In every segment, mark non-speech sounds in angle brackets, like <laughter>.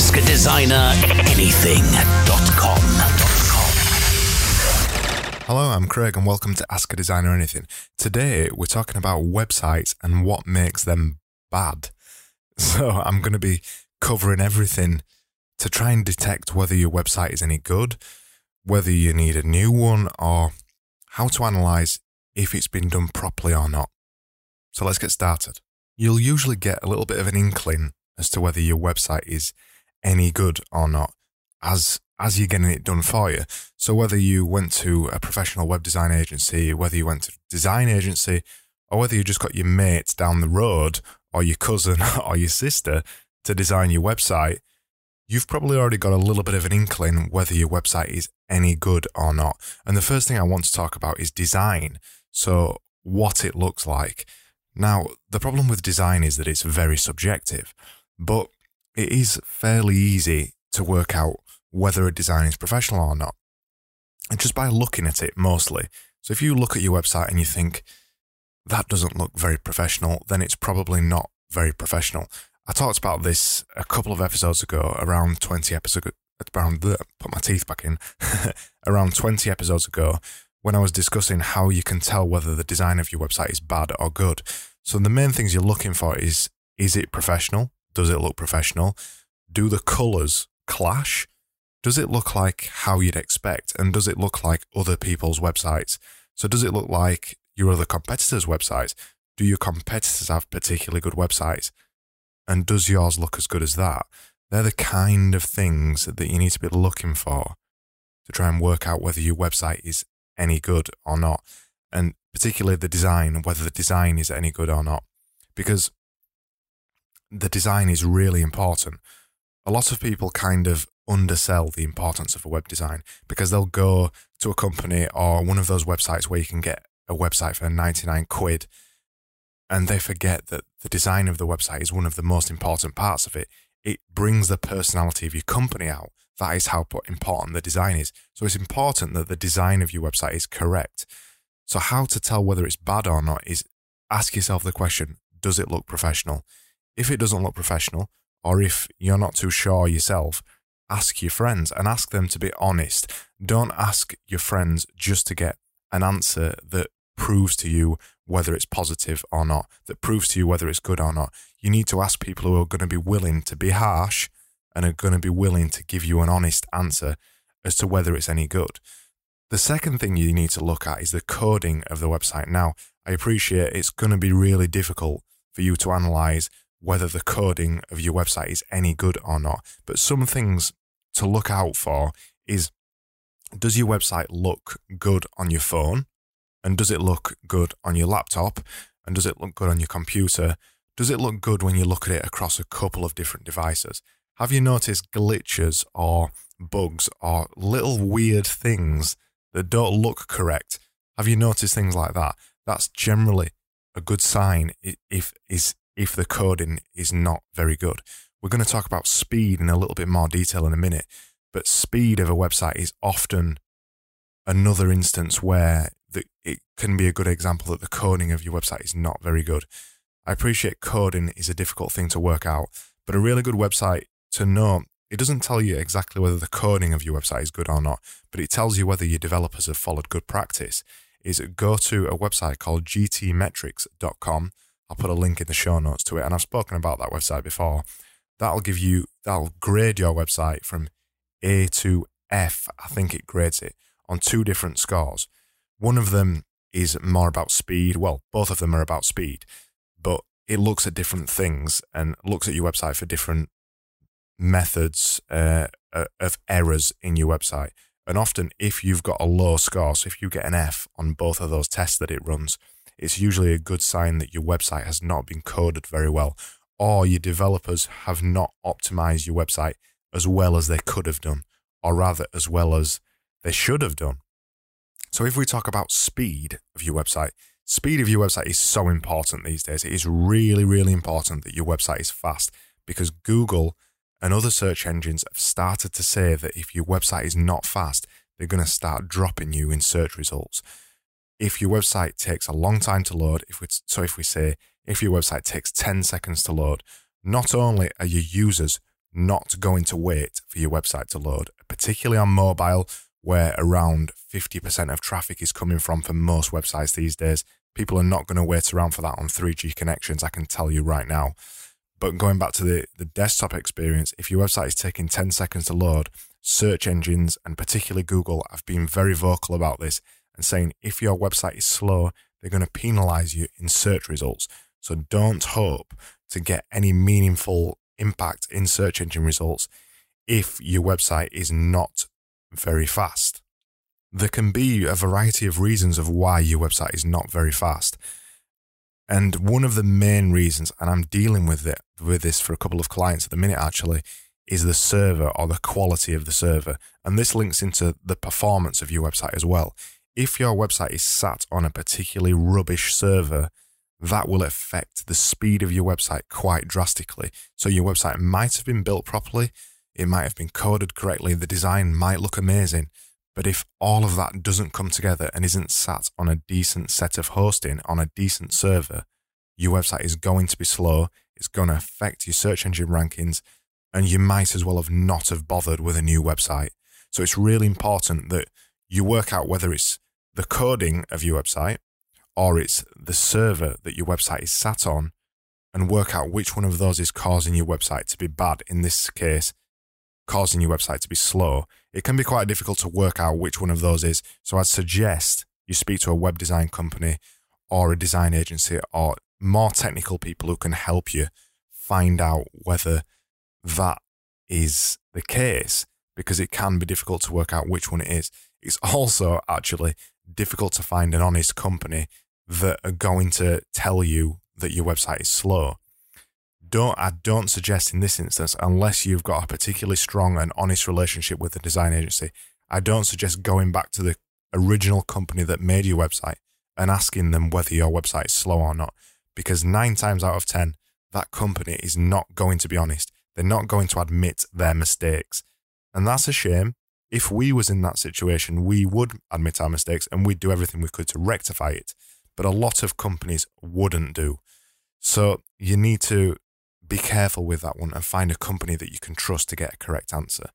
Ask a Designer Anything.com. Hello, I'm Craig, and welcome to Ask a Designer Anything. Today, we're talking about websites and what makes them bad. <laughs> So, I'm going to be covering everything to try and detect whether your website is any good, whether you need a new one, or how to analyze if it's been done properly or not. So, let's get started. You'll usually get a little bit of an inkling as to whether your website is any good or not as as you're getting it done for you. So whether you went to a professional web design agency, whether you went to a design agency, or whether you just got your mate down the road or your cousin <laughs> or your sister to design your website, you've probably already got a little bit of an inkling whether your website is any good or not. And the first thing I want to talk about is design. So what it looks like. Now, the problem with design is that it's very subjective, but it is fairly easy to work out whether a design is professional or not. And just by looking at it mostly. So if you look at your website and you think that doesn't look very professional, then it's probably not very professional. I talked about this a couple of episodes ago, around 20 episodes around the, put my teeth back in, <laughs> around 20 episodes ago, when I was discussing how you can tell whether the design of your website is bad or good. So the main things you're looking for is, is it professional? Does it look professional? Do the colors clash? does it look like how you'd expect? And does it look like other people's websites? So does it look like your other competitors' websites? Do your competitors have particularly good websites? And does yours look as good as that? They're the kind of things that you need to be looking for to try and work out whether your website is any good or not. And particularly the design, whether the design is any good or not. Because the design is really important. A lot of people kind of undersell the importance of a web design because they'll go to a company or one of those websites where you can get a website for 99 quid and they forget that the design of the website is one of the most important parts of it. It brings the personality of your company out. That is how important the design is. So it's important that the design of your website is correct. So how to tell whether it's bad or not is ask yourself the question, does it look professional? If it doesn't look professional, or if you're not too sure yourself, ask your friends and ask them to be honest. Don't ask your friends just to get an answer that proves to you whether it's positive or not, that proves to you whether it's good or not. You need to ask people who are going to be willing to be harsh and are going to be willing to give you an honest answer as to whether it's any good. The second thing you need to look at is the coding of the website. Now, I appreciate it's going to be really difficult for you to analyze whether the coding of your website is any good or not, but some things to look out for is does your website look good on your phone? And does it look good on your laptop? And does it look good on your computer? Does it look good when you look at it across a couple of different devices? Have you noticed glitches or bugs or little weird things that don't look correct? Have you noticed things like that? That's generally a good sign if is if the coding is not very good. We're going to talk about speed in a little bit more detail in a minute, but speed of a website is often another instance where the, it can be a good example that the coding of your website is not very good. I appreciate coding is a difficult thing to work out, but a really good website to know, it doesn't tell you exactly whether the coding of your website is good or not, but it tells you whether your developers have followed good practice. Is go to a website called gtmetrix.com. I'll put a link in the show notes to it, and I've spoken about that website before that'll give you, that'll grade your website from A to F. I think it grades it on two different scores. One of them is more about speed. Well, both of them are about speed, but it looks at different things and looks at your website for different methods uh, uh of errors in your website. And often, if you've got a low score, so if you get an F on both of those tests that it runs, it's usually a good sign that your website has not been coded very well or your developers have not optimized your website as well as they could have done, or rather, as well as they should have done. So, if we talk about speed of your website, speed of your website is so important these days. It is really, really important that your website is fast because Google and other search engines have started to say that if your website is not fast, they're going to start dropping you in search results. If your website takes a long time to load, if we, so if we say if your website takes 10 seconds to load, not only are your users not going to wait for your website to load, particularly on mobile, where around 50% of traffic is coming from for most websites these days. People are not going to wait around for that on 3G connections, I can tell you right now. But going back to the, the desktop experience, if your website is taking 10 seconds to load, search engines and particularly Google have been very vocal about this and saying if your website is slow, they're going to penalize you in search results. So don't hope to get any meaningful impact in search engine results if your website is not very fast. There can be a variety of reasons of why your website is not very fast. And one of the main reasons, and I'm dealing with it with this for a couple of clients at the minute actually, is the server or the quality of the server. And this links into the performance of your website as well. If your website is sat on a particularly rubbish server, that will affect the speed of your website quite drastically. So your website might have been built properly, it might have been coded correctly, the design might look amazing. But if all of that doesn't come together and isn't sat on a decent set of hosting on a decent server, your website is going to be slow. It's going to affect your search engine rankings, and you might as well have not have bothered with a new website. So it's really important that you work out whether it's the coding of your website or it's the server that your website is sat on and work out which one of those is causing your website to be bad. In this case, causing your website to be slow. It can be quite difficult to work out which one of those is. So I'd suggest you speak to a web design company or a design agency or more technical people who can help you find out whether that is the case because it can be difficult to work out which one it is. It's also actually difficult to find an honest company that are going to tell you that your website is slow. Don't I don't suggest in this instance, unless you've got a particularly strong and honest relationship with the design agency, I don't suggest going back to the original company that made your website and asking them whether your website is slow or not. Because nine times out of ten, that company is not going to be honest. They're not going to admit their mistakes. And that's a shame. If we was in that situation, we would admit our mistakes and we'd do everything we could to rectify it but a lot of companies wouldn't do. So you need to be careful with that one and find a company that you can trust to get a correct answer.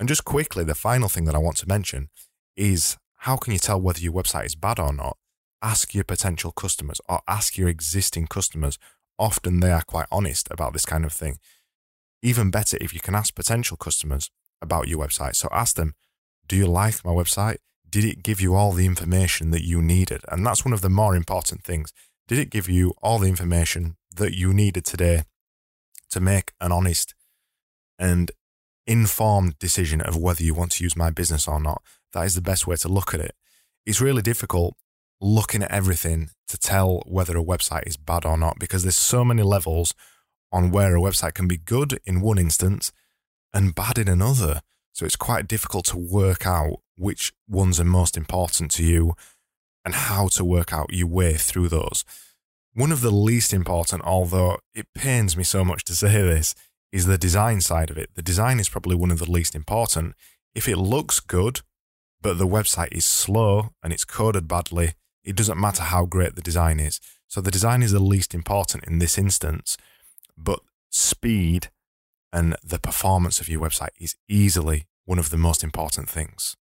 And just quickly, the final thing that I want to mention is how can you tell whether your website is bad or not? Ask your potential customers or ask your existing customers. Often they are quite honest about this kind of thing. Even better if you can ask potential customers about your website. So ask them, do you like my website? did it give you all the information that you needed? And that's one of the more important things. Did it give you all the information that you needed today to make an honest and informed decision of whether you want to use my business or not? That is the best way to look at it. It's really difficult looking at everything to tell whether a website is bad or not because there's so many levels on where a website can be good in one instance and bad in another. So it's quite difficult to work out which ones are most important to you and how to work out your way through those. One of the least important, although it pains me so much to say this, is the design side of it. The design is probably one of the least important. If it looks good, but the website is slow and it's coded badly, it doesn't matter how great the design is. So the design is the least important in this instance, but speed and the performance of your website is easily one of the most important things.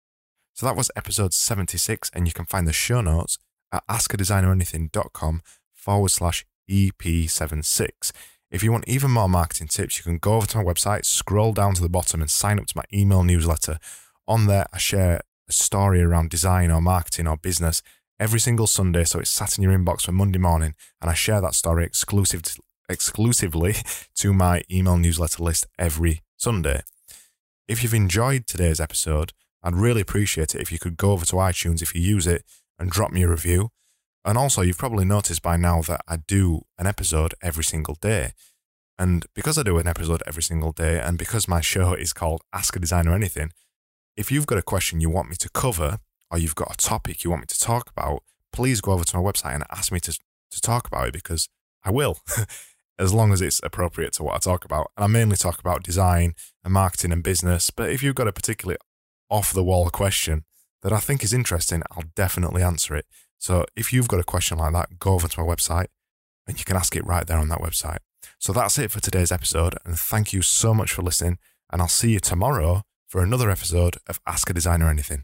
So that was episode 76, and you can find the show notes at askadesigneranything.com forward slash EP76. If you want even more marketing tips, you can go over to my website, scroll down to the bottom, and sign up to my email newsletter. On there, I share a story around design or marketing or business every single Sunday, so it's sat in your inbox for Monday morning, and I share that story exclusive exclusively to my email newsletter list every Sunday. If you've enjoyed today's episode, I'd really appreciate it if you could go over to iTunes if you use it and drop me a review. And also, you've probably noticed by now that I do an episode every single day. And because I do an episode every single day, and because my show is called Ask a Designer Anything, if you've got a question you want me to cover, or you've got a topic you want me to talk about, please go over to my website and ask me to, to talk about it because I will, <laughs> as long as it's appropriate to what I talk about. And I mainly talk about design and marketing and business. But if you've got a particularly off the wall question that I think is interesting, I'll definitely answer it. So if you've got a question like that, go over to my website and you can ask it right there on that website. So that's it for today's episode. And thank you so much for listening. And I'll see you tomorrow for another episode of Ask a Designer Anything.